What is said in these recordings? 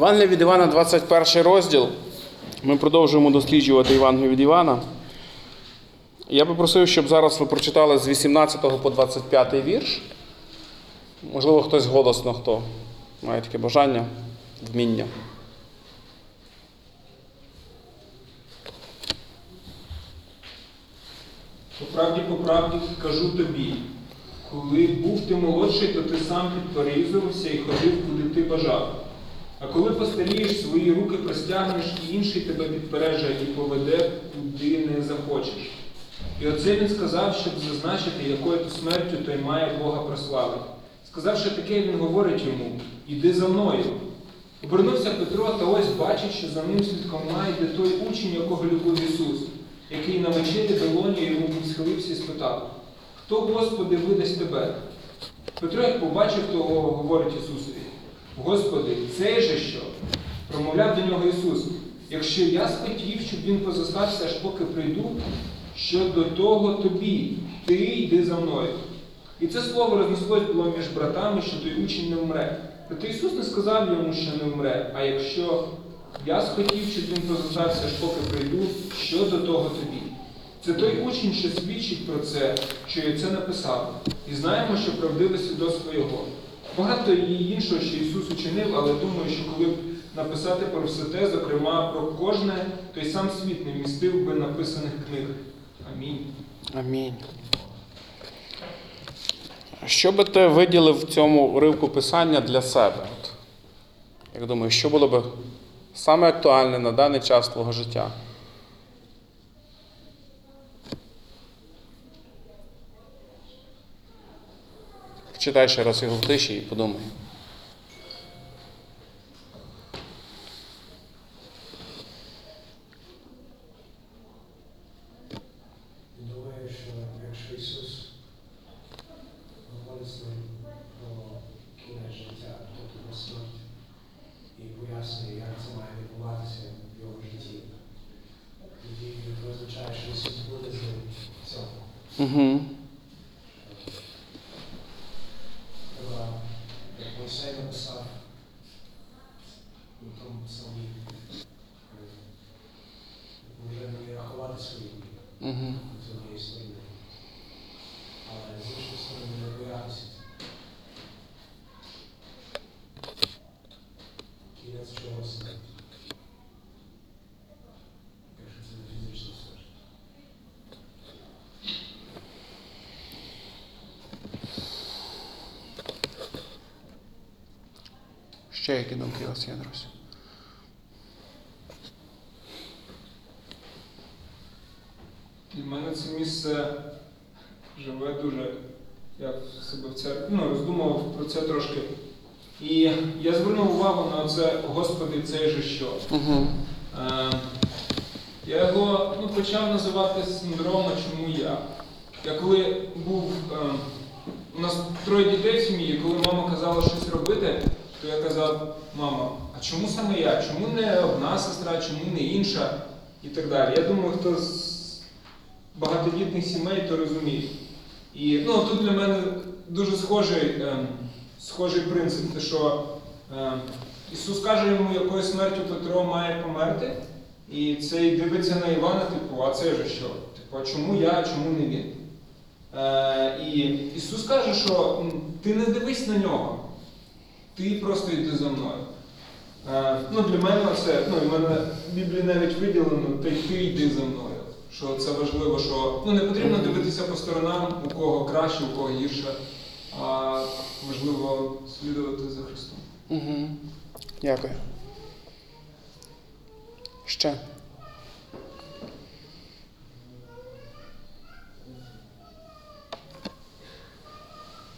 Євангелія від Івана, 21 розділ. Ми продовжуємо досліджувати Євангелію від Івана. Я би просив, щоб зараз ви прочитали з 18 по 25 вірш. Можливо, хтось голосно, хто має таке бажання, вміння. По правді, по правді кажу тобі, коли був ти молодший, то ти сам підперезувався і ходив, куди ти бажав. А коли постарієш, свої руки простягнеш, і інший тебе підпереже і поведе, куди не захочеш. І оце він сказав, щоб зазначити, якою то смертю той має Бога прославити. Сказавши таке, він говорить йому: Іди за мною. Обернувся Петро, та ось бачить, що за ним слідком йде той учень, якого любив Ісус, який на вечері долоні йому схилився і спитав: Хто, Господи, видасть тебе? Петро, як побачив, того говорить Ісусові: Господи, цей же що? Промовляв до нього Ісус. Якщо я схотів, щоб він позостався, аж поки прийду, що до того тобі, ти йди за мною. І це слово рознеслось було між братами, що той учень не вмре. Проте Ісус не сказав йому, що не вмре, а якщо я схотів, щоб він позостався, аж поки прийду, що до того тобі. Це той учень, що свідчить про це, що це написав. І знаємо, що правдиве свідоцтво Його. Багато і іншого, що Ісус учинив, але думаю, що коли б написати про все те, зокрема про кожне, той сам світ не вмістив би написаних книг. Амінь. Амінь. Що би ти виділив в цьому уривку писання для себе? Як думаєш, що було б саме актуальне на даний час твого життя? Читай ще раз його в тиші і подумай. Думаю, що якщо Ісус говорить з ним про кінець життя, тобто про смерть, і пояснює, як це має відбуватися в його житті, тоді це означає, що Ісус буде з ним в цьому. Угу. Треба, як Мойсей написав у тому псалмі, е, вже не рахувати свої дні. Угу. з однієї сторони. Але з іншої сторони не боятися. Кінець чогось. Якщо це не фізична смерть. Ще які думки у вас є, друзі? Для мене це місце живе дуже. Я себе в церкві ну, роздумував про це трошки. І я звернув увагу на це, Господи, цей же що. Угу. Е, я його ну, почав називати синдромом чому я. Я коли був. Е, у нас троє дітей в сім'ї, коли мама казала щось робити, то я казав, мама, а чому саме я? Чому не одна сестра, чому не інша? І так далі. Я думаю, хто з багатодітних сімей, то розуміє. І ну, тут для мене дуже схожий, ем, схожий принцип, те, що ем, Ісус каже йому, якою смертю Петро має померти, і цей дивиться на Івана, типу, а це же що? Типу, а чому я, а чому не він? Е, і Ісус каже, що ти не дивись на нього, ти просто йди за мною. Е, ну, для мене це, ну, в мене в Біблії навіть виділено, ти, ти йди за мною. Що це важливо, що ну, не потрібно дивитися по сторонам, у кого краще, у кого гірше, а важливо слідувати за Христом. Угу. Дякую. Ще.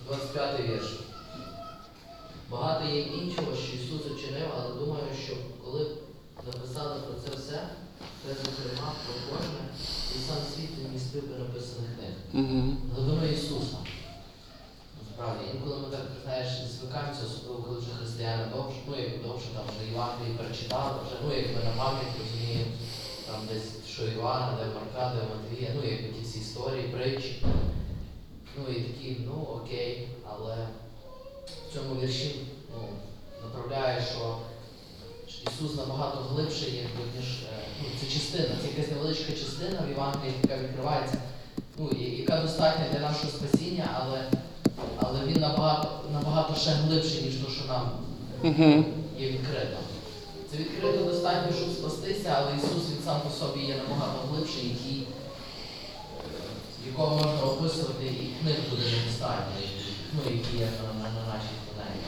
25 вірш. Багато є іншого, що Ісус учинив, але думаю, що коли б написали про це все, це зокрема про кожне, і сам світ не містив би написаних книг. Угу. Глибину Ісуса. Насправді, інколи ми так знаєш, звикаємося, особливо коли вже християни довше, ну як довше там вже Євангелії перечитали, вже, ну як ми на пам'ять розуміємо, там десь що Івана, де Марка, де Матвія, ну як ті всі історії, притчі. Ну і такі, ну окей, але в цьому вірші ну, направляє, що Ісус набагато глибший, якби, ніж е, ну, це частина, це якась невеличка частина в Євангелії, яка відкривається, ну, і- яка достатня для нашого спасіння, але, але він набагато, набагато ще глибший, ніж то, що нам Угу. є відкрито. Це відкрито достатньо, щоб спастися, але Ісус він сам по собі є набагато глибший, який, е, якого можна описувати, і книг буде недостатньо, ну, які є на, на, на нашій планеті.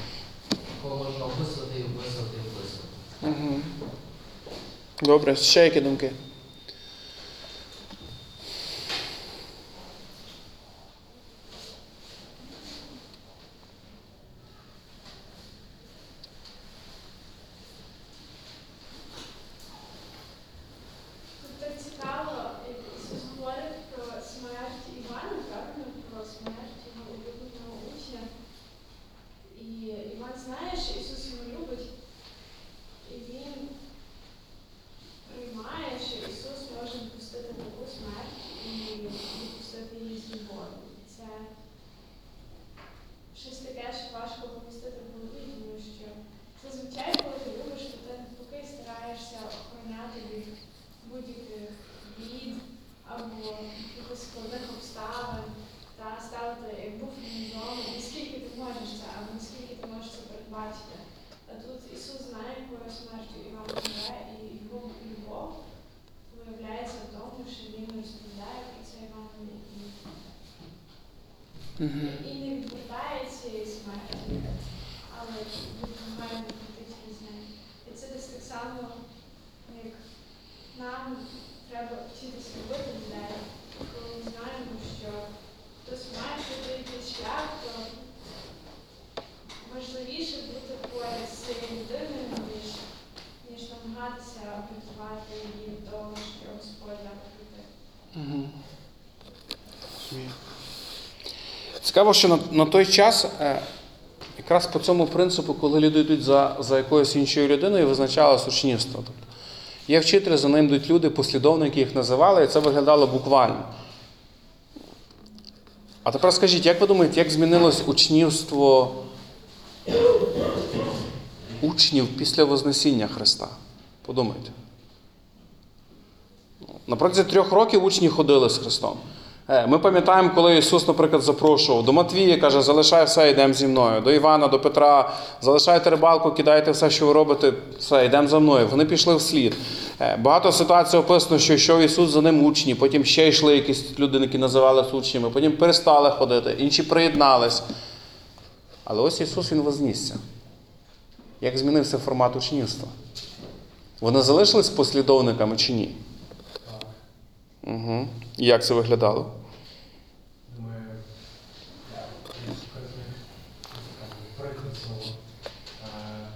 Такого можна описувати і описувати і описувати. Добре, ще які думки? Тут так цікаво, як Ісус говорить про смерть Івана, правильно? Про смерть його улюбленого учня. І Іван знає, що Ісус його любить, і він приймає, що Ісус може допустити таку смерть і допустити її з любов'ю. І Це щось таке, що важко помістити в голові, тому що зазвичай, коли ти любиш, то ти навпаки стараєшся охороняти від будь-яких бід або якихось складних обставин та ставити як буферну зону, наскільки ти можеш це, або наскільки ти можеш це передбачити. А тут Ісус знає, якою смертю Іван живе, і його любов виявляється в тому, що він розповідає про це Іванові і, і не відвертає цієї смерті, але допомагає практично з нею. І це десь так само, як нам треба вчитися любити людей, коли ми знаємо, що хтось має якийсь шлях, то важливіше бути поряд з цією людиною, ніж, ніж намагатися врятувати її від того, що Господь. Угу. Цікаво, що на, на той час, е, якраз по цьому принципу, коли люди йдуть за, за якоюсь іншою людиною, визначалось учнівство. Тобто, є вчитель, за ним йдуть люди, послідовники їх називали, і це виглядало буквально. А тепер скажіть, як ви думаєте, як змінилось учнівство учнів після Вознесіння Христа? Подумайте. На протязі трьох років учні ходили з Христом. Е, Ми пам'ятаємо, коли Ісус, наприклад, запрошував до Матвія, каже, залишай все, йдемо зі мною. До Івана, до Петра, залишайте рибалку, кидайте все, що ви робите, все, йдемо за мною. Вони пішли вслід. Е, Багато ситуацій описано, що йшов Ісус за ним учні, потім ще йшли якісь люди, які називалися учнями, потім перестали ходити, інші приєднались. Але ось Ісус Він вознісся. Як змінився формат учнівства? Вони залишились послідовниками чи ні? Так. Угу. І як це виглядало? Думаю, я конкретний приклад цього. Е,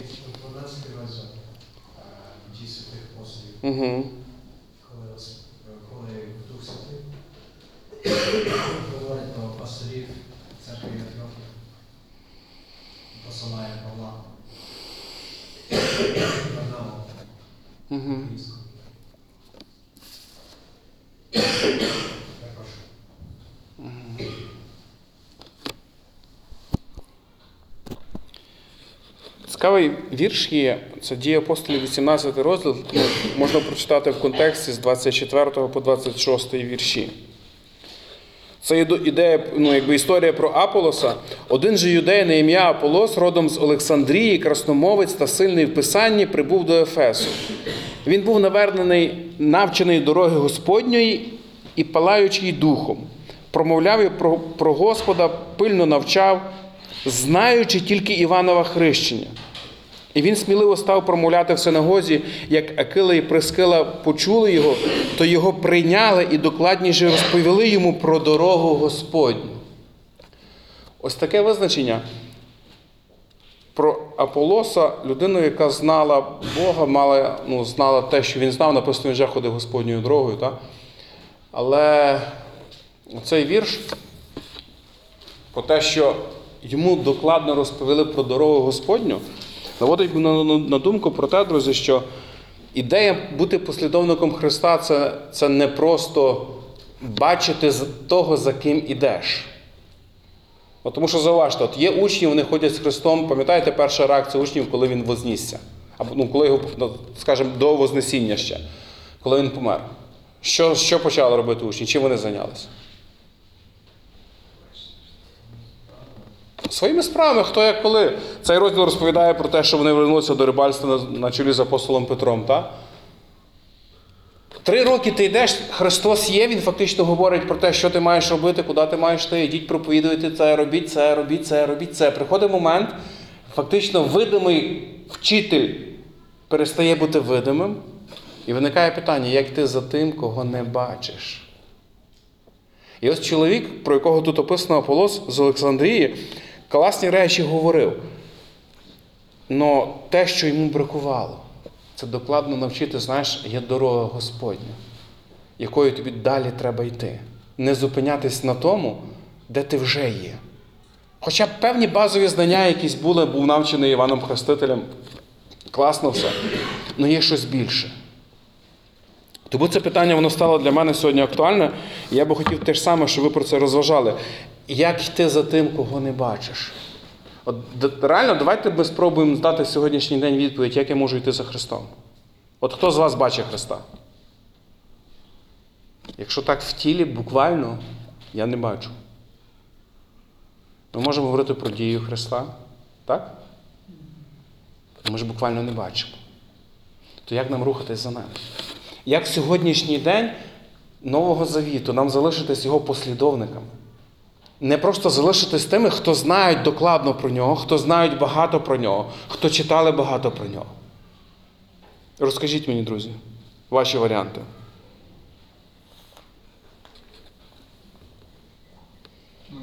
Десь у 12 розділ е, дій святих апостолів, Угу. коли, ос- коли в Дух Святий говорить про пасторів церкви Ефіопії, посилає Павла. Варнава, Цікавий вірш є. Це дія апостолів 18 розділ. Можна прочитати в контексті з 24 по 26 вірші. Це ідея, ну, якби історія про Аполоса. Один же юдей на ім'я Аполос, родом з Олександрії, красномовець та сильний в писанні, прибув до Ефесу. Він був навернений, навчений дороги Господньої і палаючий духом. Промовляв і про, про Господа, пильно навчав, знаючи тільки Іванова хрещення. І він сміливо став промовляти в синагозі, як Акила і Прискила почули його, то його прийняли і докладніше розповіли йому про дорогу Господню. Ось таке визначення про Аполоса, людину, яка знала Бога, мала, ну, знала те, що він знав, написано, вже ходив Господньою дорогою. Так? Але цей вірш про те, що йому докладно розповіли про дорогу Господню, наводить на, на, на думку про те, друзі, що ідея бути послідовником Христа це, це не просто бачити того, за ким ідеш. От тому що зауважте, от є учні, вони ходять з Христом. Пам'ятаєте перша реакція учнів, коли він вознісся? Або ну, коли його, ну, скажімо, до Вознесіння ще, коли він помер. Що, що почали робити учні? Чим вони зайнялися? Своїми справами, хто як коли. Цей розділ розповідає про те, що вони вернулися до рибальства на, на чолі з апостолом Петром. Так? Три роки ти йдеш, Христос є, Він фактично говорить про те, що ти маєш робити, куди ти маєш йти, ідіть проповідуйте це, робіть це, робіть це, робіть це. Приходить момент, фактично видимий вчитель перестає бути видимим, і виникає питання, як ти за тим, кого не бачиш. І ось чоловік, про якого тут описано Аполос з Олександрії, класні речі говорив. Но те, що йому бракувало, це докладно навчити, знаєш, є дорога Господня, якою тобі далі треба йти. Не зупинятись на тому, де ти вже є. Хоча б певні базові знання якісь були, був навчений Іваном Хрестителем, класно все. але є щось більше. Тому це питання воно стало для мене сьогодні актуальне. І я би хотів те ж саме, щоб ви про це розважали. Як йти за тим, кого не бачиш? От реально, давайте ми спробуємо здати сьогоднішній день відповідь, як я можу йти за Христом. От хто з вас бачить Христа? Якщо так в тілі, буквально, я не бачу. Ми можемо говорити про дію Христа, так? Ми ж буквально не бачимо. То як нам рухатись за ним? Як в сьогоднішній день Нового Завіту нам залишитись його послідовниками? Не просто залишитись тими, хто знають докладно про нього, хто знають багато про нього, хто читали багато про нього. Розкажіть мені, друзі, ваші варіанти. Ну,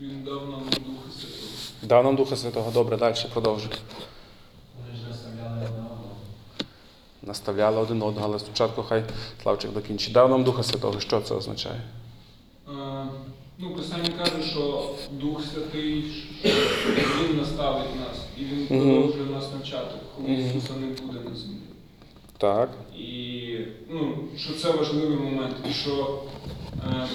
він дав нам Духа Святого. Дав нам Духа Святого. Добре, далі продовжуй. Наставляли. Наставляли один одного, але спочатку хай Славчик докінчить. Дав нам Духа Святого. Що це означає? Е, Ну, Писання каже, що Дух Святий, що Він наставить нас, і Він продовжує нас навчати, коли Ісуса не буде на землі. Так. І ну, що це важливий момент, і що е,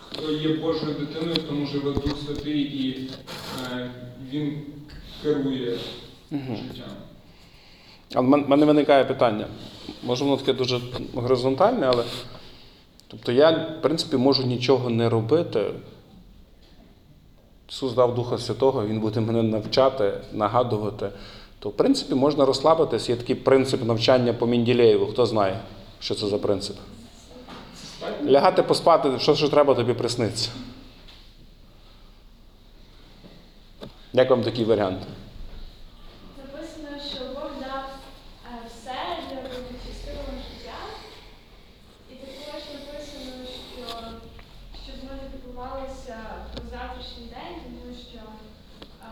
хто є Божою дитиною, тому живе Дух Святий, і е, він керує Угу. життям. А в мене виникає питання. Може, воно таке дуже горизонтальне, але. Тобто я, в принципі, можу нічого не робити. Ісус дав Духа Святого, Він буде мене навчати, нагадувати. То, в принципі, можна розслабитись. Є такий принцип навчання по Мінділеєву. Хто знає, що це за принцип? Лягати поспати, що, що треба, тобі присниться. Як вам такий варіант? Написано, що Бог дав е, все для щасливого життя. І також написано, що щоб ми не піклувалися про завтрашній день, тому що е,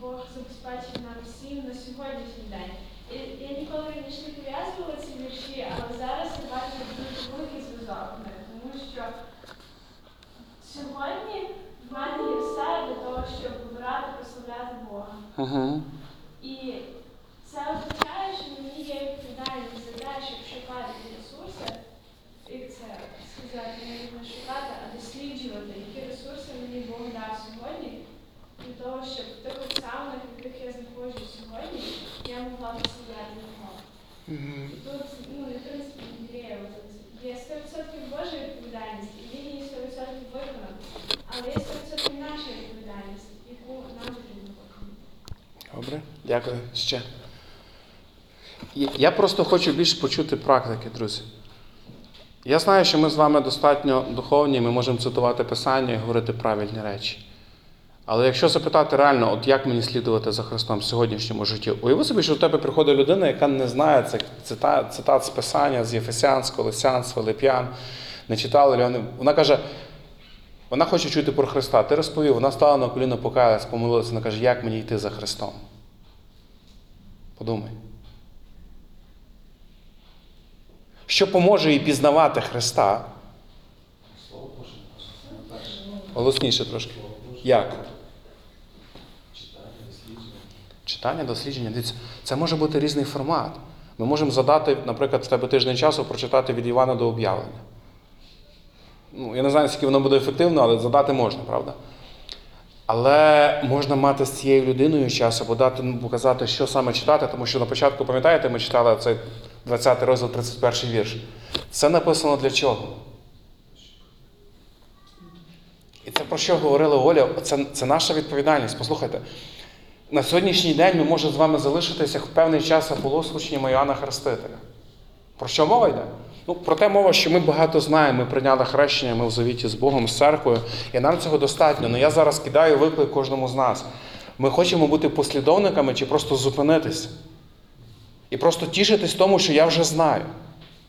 Бог забезпечив нам всім на сьогоднішній день. І я ніколи раніше не пов'язувала ці вірші, але зараз я бачу дуже великий зв'язок в них, тому що сьогодні в мене є все для того, щоб вибирати прославляти Бога. Угу. І це означає, що мені є відповідальність за те, щоб шукати ті ресурси, як це сказати, не не шукати, а досліджувати, які ресурси мені Бог дав сьогодні, для того, щоб в тих обставинах, в яких я знаходжусь сьогодні, я могла прославляти Його. І тут, ну, і в принципі, Андрія, от є 100% Божа відповідальність, і він її 100% виконав. Але є 100% наша відповідальність, яку нам потрібно виконати. Добре, дякую. Ще. Я- просто хочу більше почути практики, друзі. Я знаю, що ми з вами достатньо духовні, ми можемо цитувати Писання і говорити правильні речі. Але якщо запитати реально, от як мені слідувати за Христом в сьогоднішньому житті, уяви собі, що до тебе приходить людина, яка не знає цих цитат, цитат з Писання, з Єфесян, з Колосян, з Филип'ян, не читала Леони. Вона каже, вона хоче чути про Христа. Ти розповів, вона стала на коліно, покаялась, помолилася, вона каже, як мені йти за Христом? Подумай. Що поможе їй пізнавати Христа? Голосніше трошки. Як? Читання, дослідження. Дивіться, це може бути різний формат. Ми можемо задати, наприклад, в тебе тиждень часу прочитати від Івана до об'явлення. Ну, я не знаю, скільки воно буде ефективно, але задати можна, правда? Але можна мати з цією людиною час або дати ну, показати, що саме читати, тому що на початку, пам'ятаєте, ми читали цей 20 розділ, 31 вірш. Це написано для чого? І це про що говорила Оля? Це, це наша відповідальність. Послухайте, на сьогоднішній день ми можемо з вами залишитися в певний час ополоскученням Іоанна Хрестителя. Про що мова йде? Ну, про те мова, що ми багато знаємо, ми прийняли хрещення, ми в завіті з Богом, з церквою, і нам цього достатньо. Але я зараз кидаю виклик кожному з нас. Ми хочемо бути послідовниками чи просто зупинитись. І просто тішитись тому, що я вже знаю.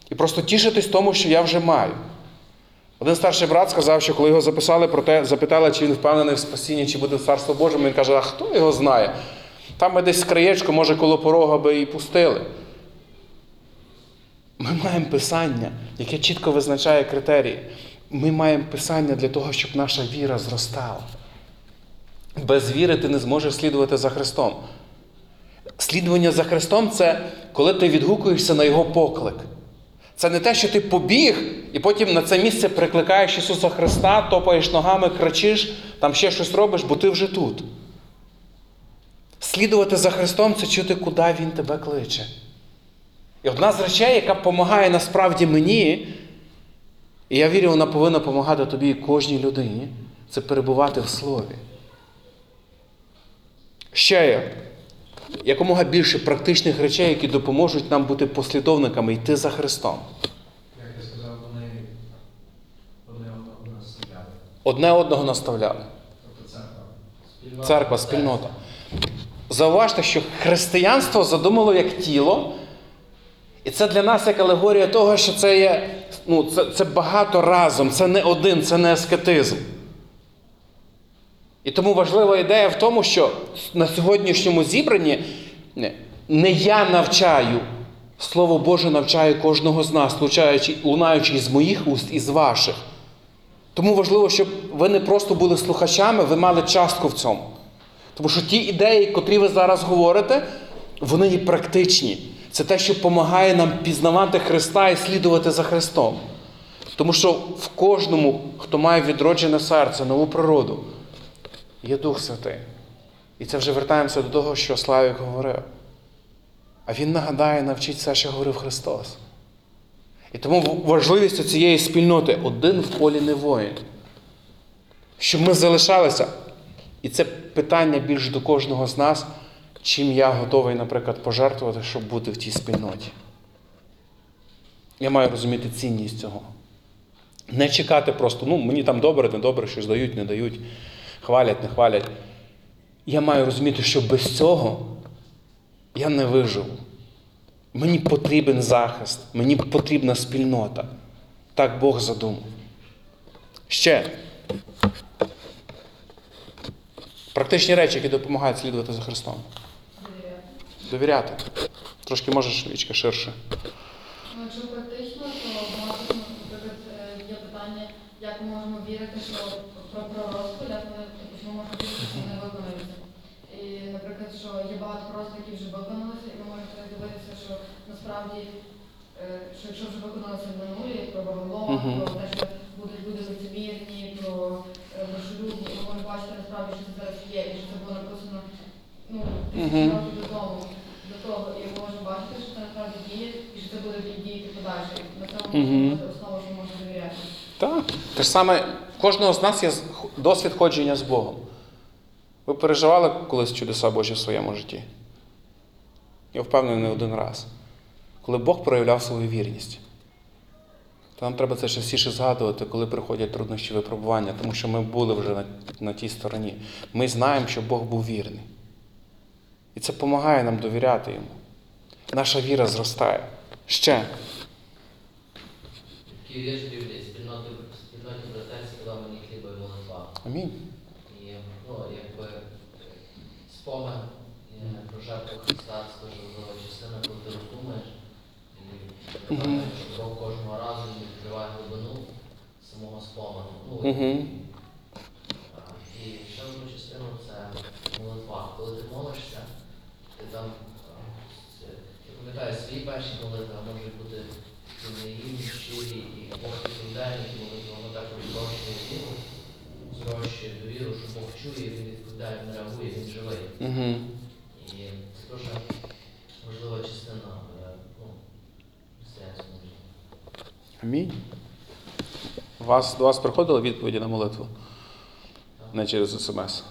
І просто тішитись тому, що я вже маю. Один старший брат сказав, що коли його записали про те, запитали, чи він впевнений в спасінні, чи буде Царство Божому, він каже, а хто його знає? Там ми десь краєчко, може, коло порога би і пустили. Ми маємо писання, яке чітко визначає критерії. Ми маємо писання для того, щоб наша віра зростала. Без віри ти не зможеш слідувати за Христом. Слідування за Христом це коли ти відгукуєшся на Його поклик. Це не те, що ти побіг, і потім на це місце прикликаєш Ісуса Христа, топаєш ногами, кричиш, там ще щось робиш, бо ти вже тут. Слідувати за Христом це чути, куди Він тебе кличе. І одна з речей, яка допомагає насправді мені, і я вірю, вона повинна допомагати тобі і кожній людині, це перебувати в Слові. Ще є якомога більше практичних речей, які допоможуть нам бути послідовниками, йти за Христом. Як ти сказав, вони одне одного наставляли. Одне одного наставляли. Тобто церква. Церква, спільнота. Зауважте, що християнство задумало як тіло, і це для нас як алегорія того, що це є ну, це, це багато разом, це не один, це не аскетизм. І тому важлива ідея в тому, що на сьогоднішньому зібранні не- не я навчаю, Слово Боже навчає кожного з нас, лунаючи, із моїх уст і з ваших. Тому важливо, щоб ви не просто були слухачами, ви мали частку в цьому. Тому що ті ідеї, котрі ви зараз говорите, вони є практичні. Це те, що допомагає нам пізнавати Христа і слідувати за Христом. Тому що в кожному, хто має відроджене серце, нову природу, є Дух Святий. І це вже вертаємося до того, що Славік говорив. А Він нагадає, навчить все, що говорив Христос. І тому важливість цієї спільноти один в полі не воїн. Щоб ми залишалися. І це питання більш до кожного з нас, чим я готовий, наприклад, пожертвувати, щоб бути в тій спільноті. Я маю розуміти цінність цього. Не чекати просто, ну, мені там добре, не добре, щось дають, не дають, хвалять, не хвалять. Я маю розуміти, що без цього я не виживу. Мені потрібен захист, мені потрібна спільнота. Так Бог задумав. Ще практичні речі, які допомагають слідувати за Христом. Довіряти. Трошки можеш вічка ширше. Ну, якщо практично, то багато, ну, наприклад, е, є питання, як ми можемо вірити, що про пророцтво, як чому можемо вірити, що вони виконуються. І, наприклад, що є багато пророцтв, які вже виконалися, і ми можемо дивитися, що насправді, е, що якщо вже виконалося в минулі, про Мгм. про те, що будуть люди лицемірні, про е, грошолюбні, і ми можемо бачити насправді, що це зараз є, і що це було написано ну, тисячі років до тому, до того, і ми можемо бачити, що це насправді діє, і що це буде діяти подальше. На цьому Мгм. може бути основа, що можна довіряти. Так. Те ж саме, кожного з нас є досвід ходження з Богом. Ви переживали колись чудеса Божі в своєму житті? Я впевнений не один раз. Коли Бог проявляв свою вірність. То нам треба це частіше згадувати, коли приходять труднощі випробування, тому що ми були вже на, на тій стороні. Ми знаємо, що Бог був вірний. І це допомагає нам довіряти йому. Наша віра зростає. Ще. Такий вірш Біблії, спільноти, спільноті братерські мені хліба і молитва. Амінь. І ну, якби спомин е, про жертву Христа, це дуже важлива частина, коли ти роздумаєш. І що кожного разу відкриває глибину самого спомену. Ну, Угу. а, І ще одну частину це молитва. Коли ти молишся, ти там, а, це- я пам'ятаю свої перші молитви, а можуть бути і наївні, щирі, і Бог відповідає на ті молитви, воно також зрощує віру, зрощує довіру, що Бог чує, він Угу. І це дуже важлива частина е, ну, християнського життя. Амінь. Вас, до вас приходили відповіді на молитву? Не через смс.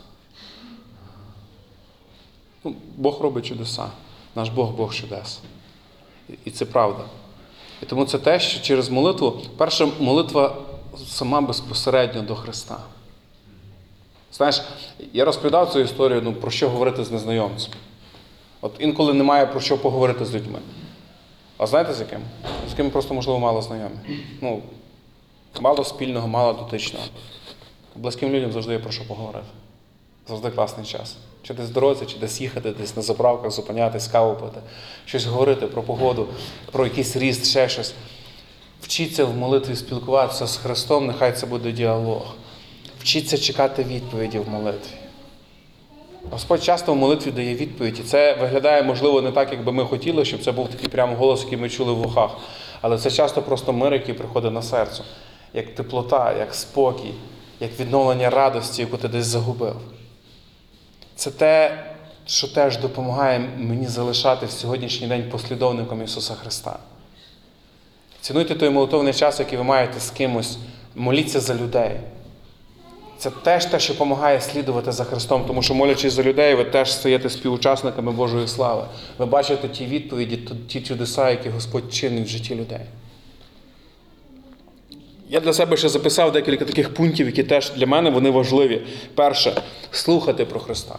Ну, Бог робить чудеса. Наш Бог Бог чудес. І- це правда. І тому це те, що через молитву, перша молитва сама безпосередньо до Христа. Знаєш, я розповідав цю історію, ну, про що говорити з незнайомцем. От інколи немає про що поговорити з людьми. А знаєте з яким? З ким просто, можливо, мало знайомі. Ну, мало спільного, мало дотичного. Близьким людям завжди є про що поговорити. Завжди класний час. Чи десь в дорозі, чи десь їхати, десь на заправках, зупинятись, каву пити, щось говорити про погоду, про якийсь ріст, ще щось. Вчіться в молитві спілкуватися з Христом, нехай це буде діалог. Вчіться чекати відповіді в молитві. Господь часто в молитві дає відповідь, і це виглядає, можливо, не так, як би ми хотіли, щоб це був такий прямо голос, який ми чули в вухах. Але це часто просто мир, який приходить на серце, як теплота, як спокій, як відновлення радості, яку ти десь загубив. Це те, що теж допомагає мені залишати в сьогоднішній день послідовником Ісуса Христа. Цінуйте той молитовний час, який ви маєте з кимось, моліться за людей. Це теж те, що допомагає слідувати за Христом, тому що молячись за людей, ви теж стаєте співучасниками Божої слави. Ви бачите ті відповіді, ті чудеса, які Господь чинить в житті людей. Я для себе ще записав декілька таких пунктів, які теж для мене вони важливі. Перше, слухати про Христа.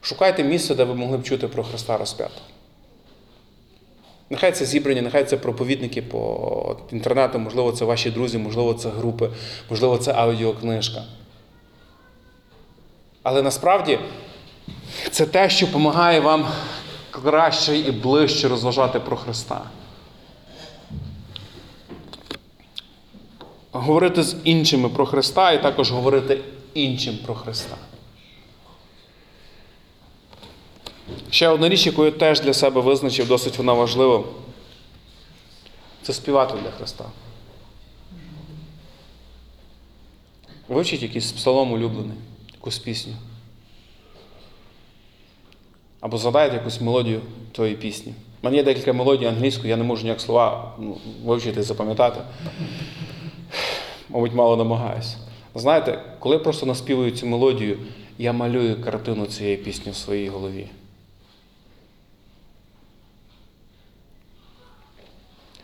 Шукайте місце, де ви могли б чути про Христа розп'ятого. Нехай це зібрання, нехай це проповідники по інтернету, можливо, це ваші друзі, можливо, це групи, можливо, це аудіокнижка. Але насправді це те, що допомагає вам краще і ближче розважати про Христа. Говорити з іншими про Христа і також говорити іншим про Христа. Ще одна річ, яку я теж для себе визначив, досить вона важлива, це співати для Христа. Вивчіть якийсь псалом улюблений, якусь пісню. Або згадайте якусь мелодію тої пісні. У мене є декілька мелодій англійською, я не можу ніяк слова ну, вивчити і запам'ятати. Мабуть, мало намагаюся. Знаєте, коли я просто наспівую цю мелодію, я малюю картину цієї пісні в своїй голові.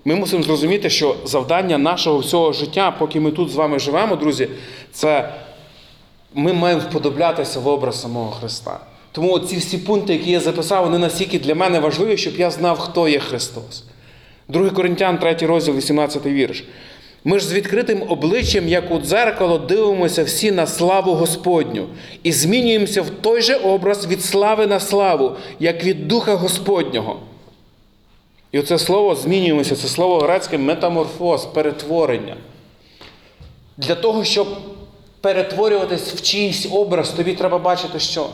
Ми мусимо зрозуміти, що завдання нашого всього життя, поки ми тут з вами живемо, друзі, це ми маємо вподоблятися в образ самого Христа. Тому ці всі пункти, які я записав, вони настільки для мене важливі, щоб я знав, хто є Христос. 2 Коринтян, 3 розділ, 18 вірш. Ми ж з відкритим обличчям, як у дзеркало, дивимося всі на славу Господню і змінюємося в той же образ від слави на славу, як від Духа Господнього. І оце слово змінюємося, це слово грецьке метаморфоз, перетворення. Для того, щоб перетворюватись в чийсь образ, тобі треба бачити що?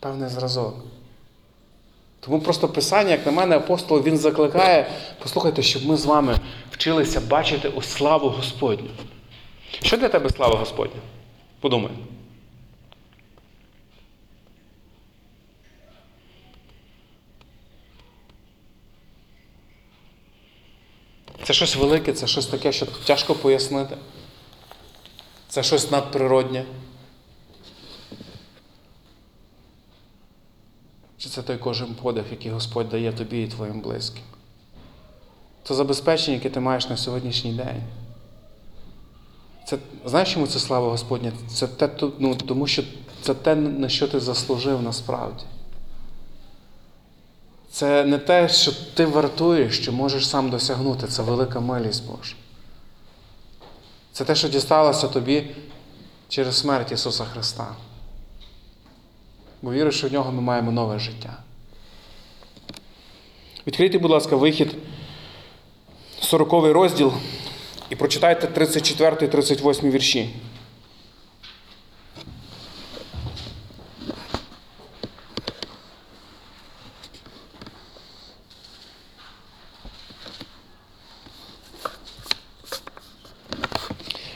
Певний зразок. Тому просто Писання, як на мене, апостол, він закликає, послухайте, щоб ми з вами вчилися бачити ось славу Господню. Що для тебе слава Господня? Подумай. Це щось велике, це щось таке, що тяжко пояснити. Це щось надприроднє. Це той кожен подих, який Господь дає тобі і твоїм близьким? Це забезпечення, яке ти маєш на сьогоднішній день. Це, знаєш, чому це слава Господня? Це те, ну, тому що це те, на що ти заслужив насправді. Це не те, що ти вартуєш, що можеш сам досягнути. Це велика милість Божа. Це те, що дісталося тобі через смерть Ісуса Христа. Бо віриш, що в нього ми маємо нове життя. Відкрийте, будь ласка, вихід, 40 розділ, і прочитайте 34 і 38 вірші.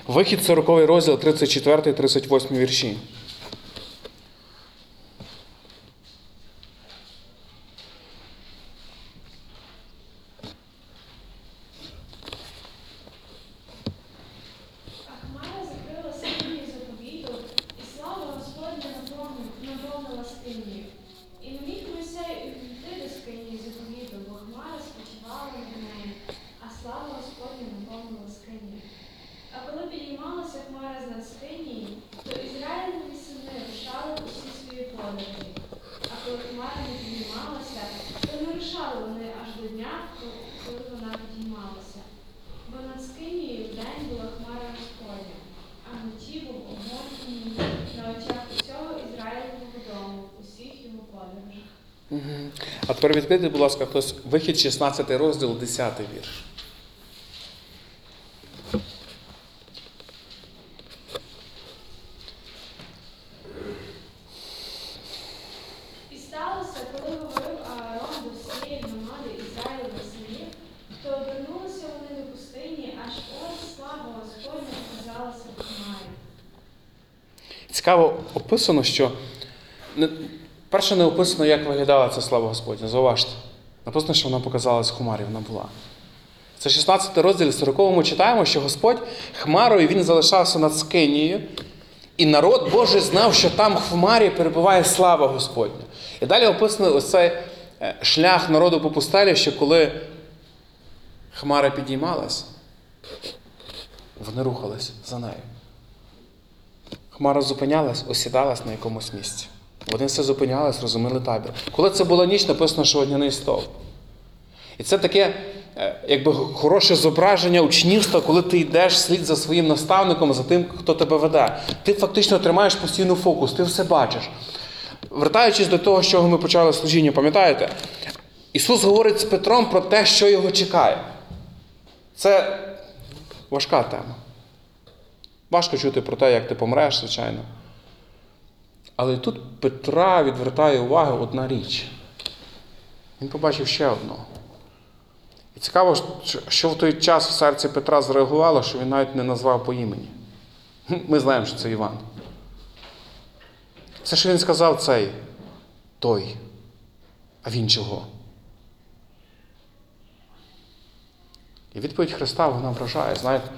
Вихід 40 розділ, 34 38 вірші. подорожі. А коли хмара не піднімалася, то не рушали вони аж до дня, коли вона підіймалася. Бо над скинією вдень була хмара Господня, а вночі був огонь і ніч на очах усього Ізраїлевого дому, усіх його подорожах. А тепер відкрийте, будь ласка, хтось вихід 16 розділ, 10 вірш. І сталося, коли говорив Аарон до всієї громади Ізраїлевих синів, то обернулися вони до пустині, аж ось слава Господня показалася в хмарі. Цікаво описано, що перше не описано, як виглядала ця слава Господня. Зауважте. Написано, що вона показалась хмарі, вона була. Це 16 розділ, в 40 читаємо, що Господь хмарою він залишався над Скинією, і народ Божий знав, що там в хмарі перебуває слава Господня. І далі описано ось цей е, шлях народу по пустелі, що коли хмара підіймалась, вони рухались за нею. Хмара зупинялась, осідалась на якомусь місці. Вони все зупинялись, розуміли табір. Коли це була ніч, написано, що вогняний стовп. І це таке, е, якби хороше зображення учнівства, коли ти йдеш слід за своїм наставником, за тим, хто тебе веде. Ти фактично тримаєш постійно фокус, ти все бачиш. Вертаючись до того, з чого ми почали служіння, пам'ятаєте? Ісус говорить з Петром про те, що його чекає. Це важка тема. Важко чути про те, як ти помреш, звичайно. Але тут Петра відвертає увагу одна річ. Він побачив ще одну. І цікаво, що- в той час в серці Петра зреагувало, що він навіть не назвав по імені. Ми знаємо, що це Іван. Все, що він сказав, цей той. А він чого? І відповідь Христа вона вражає. Знаєте,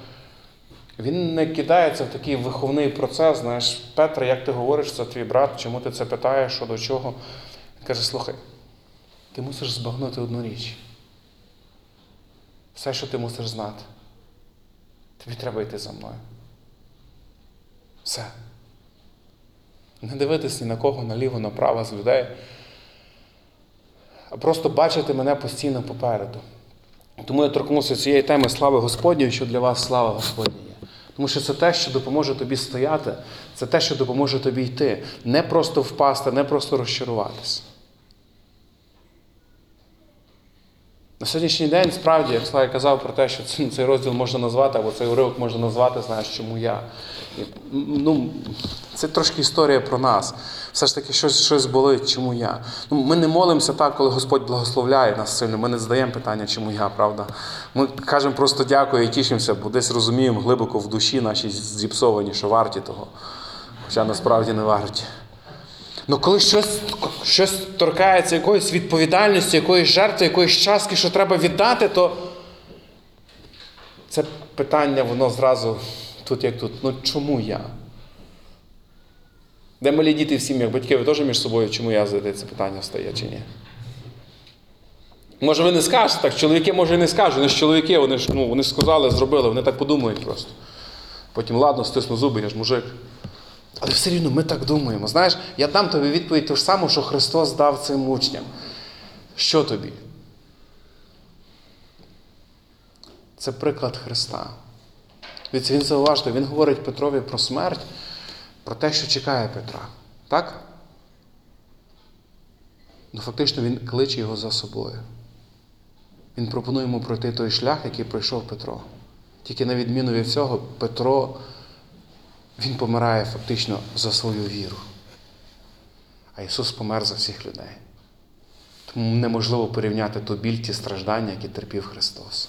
він не кидається в такий виховний процес, знаєш, Петре, як ти говориш, це твій брат, чому ти це питаєш, що до чого? Він каже, слухай, ти мусиш збагнути одну річ. Все, що ти мусиш знати. Тобі треба йти за мною. Все. Не дивитись ні на кого, наліво, направо з людей, а просто бачити мене постійно попереду. Тому я торкнувся цієї теми слави Господньої, що для вас слава Господня. Тому що це те, що допоможе тобі стояти, це те, що допоможе тобі йти. Не просто впасти, не просто розчаруватися. На сьогоднішній день, справді, як Славі казав про те, що цей розділ можна назвати, або цей уривок можна назвати, знаєш, чому я. Ну, це трошки історія про нас. Все ж таки, щось, щось болить, чому я. Ну, ми не молимося так, коли Господь благословляє нас сильно. Ми не задаємо питання, чому я, правда. Ми кажемо просто дякую і тішимося, бо десь розуміємо глибоко в душі наші зіпсовані, що варті того. Хоча насправді не варті. Ну коли щось, щось торкається якоїсь відповідальності, якоїсь жертви, якоїсь частки, що треба віддати, то це питання, воно зразу тут як тут. Ну чому я? Де малі діти в сім'ях, батьки, ви теж між собою, чому я задаєте це питання встає чи ні? Може, ви не скажете так, чоловіки, може, і не скажуть, вони ж чоловіки, вони ж ну, вони сказали, зробили, вони так подумають просто. Потім, ладно, стисну зуби, я ж мужик. Але все рівно ми так думаємо. Знаєш, я дам тобі відповідь ту ж саму, що Христос дав цим учням. Що тобі? Це приклад Христа. Він зауважте, він говорить Петрові про смерть, про те, що чекає Петра. Так? Ну, фактично, він кличе його за собою. Він пропонує йому пройти той шлях, який пройшов Петро. Тільки на відміну від цього, Петро він помирає фактично за свою віру. А Ісус помер за всіх людей. Тому неможливо порівняти ту біль, ті страждання, які терпів Христос.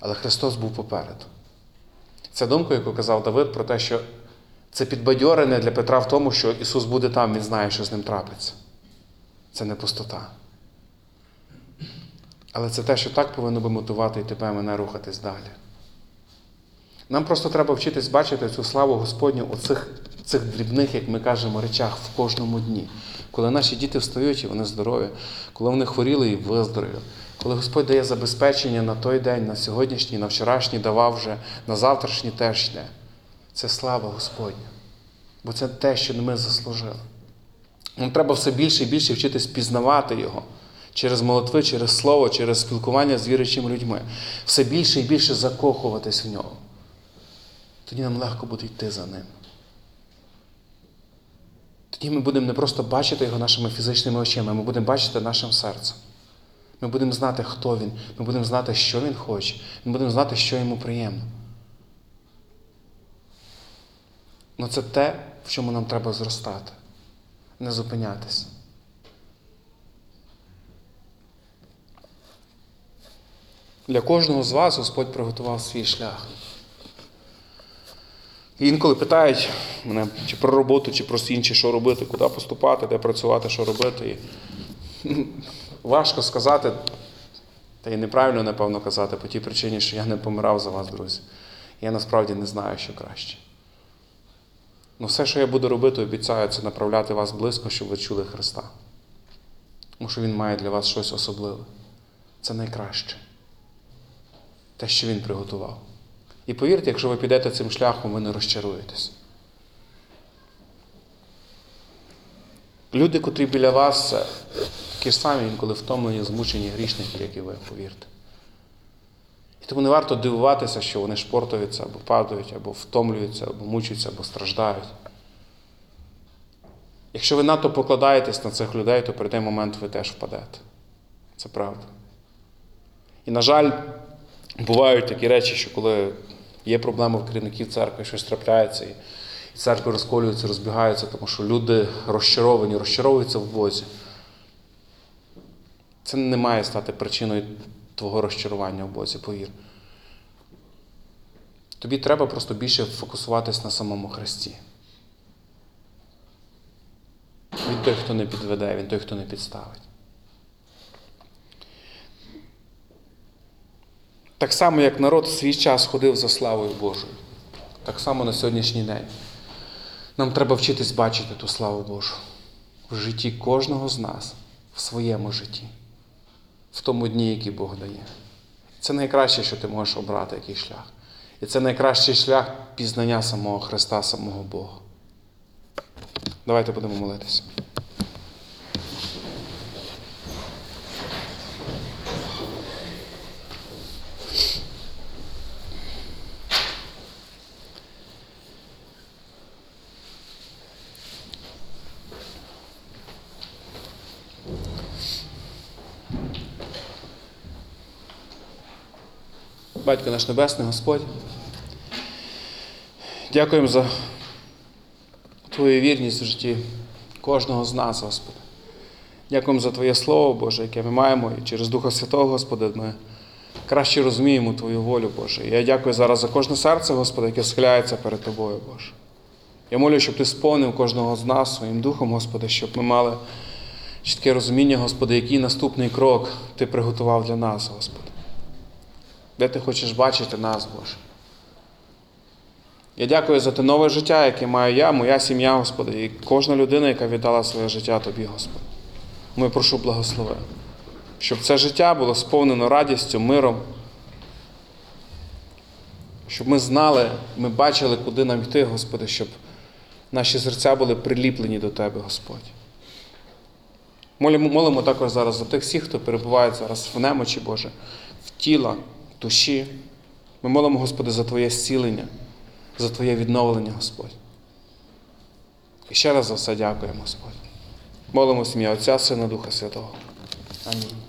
Але Христос був попереду. Це думка, яку казав Давид, про те, що це підбадьорене для Петра в тому, що Ісус буде там, Він знає, що з ним трапиться. Це не пустота. Але це те, що так повинно би мотивувати і тебе мене рухатись далі. Нам просто треба вчитись бачити цю славу Господню у цих, цих дрібних, як ми кажемо, речах в кожному дні. Коли наші діти встають і вони здорові, коли вони хворіли і виздорові, коли Господь дає забезпечення на той день, на сьогоднішній, на вчорашній давав вже, на завтрашній теж йде. Це слава Господня. Бо це те, що ми заслужили. Нам треба все більше і більше вчитись пізнавати Його через молитви, через слово, через спілкування з віруючими людьми. Все більше і більше закохуватись в нього. Тоді нам легко буде йти за ним. Тоді ми будемо не просто бачити його нашими фізичними очима, ми будемо бачити нашим серцем. Ми будемо знати, хто він, ми будемо знати, що він хоче, ми будемо знати, що йому приємно. Ну це те, в чому нам треба зростати, не зупинятися. Для кожного з вас Господь приготував свій шлях. І інколи питають мене чи про роботу, чи про інші, що робити, куди поступати, де працювати, що робити. І важко сказати, та й неправильно, напевно, казати, по тій причині, що я не помирав за вас, друзі. Я насправді не знаю, що краще. Ну все, що я буду робити, обіцяю, це направляти вас близько, щоб ви чули Христа. Тому що Він має для вас щось особливе. Це найкраще. Те, що Він приготував. І повірте, якщо ви підете цим шляхом, ви не розчаруєтесь. Люди, котрі біля вас, це такі ж самі, інколи втомлені, змучені грішники, як і ви, повірте. І тому не варто дивуватися, що вони шпортуються або падають, або втомлюються, або мучаються, або страждають. Якщо ви надто покладаєтесь на цих людей, то прийде момент, ви теж впадете. Це правда. І, на жаль, бувають такі речі, що коли є проблема в керівників церкви, щось трапляється, і церкви розколюються, розбігаються, тому що люди розчаровані, розчаровуються в Бозі. Це не має стати причиною твого розчарування в Бозі, повір. Тобі треба просто більше фокусуватись на самому Христі. Він той, хто не підведе, він той, хто не підставить. Так само, як народ свій час ходив за славою Божою. Так само на сьогоднішній день. Нам треба вчитись бачити ту славу Божу в житті кожного з нас, в своєму житті, в тому дні, який Бог дає. Це найкраще, що ти можеш обрати, який шлях. І це найкращий шлях пізнання самого Христа, самого Бога. Давайте будемо молитися. Батько наш Небесний Господь. Дякуємо за Твою вірність в житті кожного з нас, Господи. Дякуємо за Твоє Слово, Боже, яке ми маємо, і через Духа Святого, Господи, ми краще розуміємо Твою волю, Боже. І я дякую зараз за кожне серце, Господи, яке схиляється перед Тобою, Боже. Я молю, щоб Ти сповнив кожного з нас своїм духом, Господи, щоб ми мали чітке розуміння, Господи, який наступний крок Ти приготував для нас, Господи. Де ти хочеш бачити нас, Боже. Я дякую за те нове життя, яке маю я, моя сім'я, Господи, і кожна людина, яка віддала своє життя Тобі, Господи. Ми прошу благослови, щоб це життя було сповнено радістю, миром, щоб ми знали, ми бачили, куди нам йти, Господи, щоб наші серця були приліплені до Тебе, Господь. Молимо, молимо також зараз за тих всіх, хто перебуває зараз в немочі, Боже, в тіла, душі. Ми молимо, Господи, за Твоє зцілення, за Твоє відновлення, Господь. І ще раз за все дякуємо, Господь. Молимо сім'я Отця, Сина, Духа Святого. Амінь.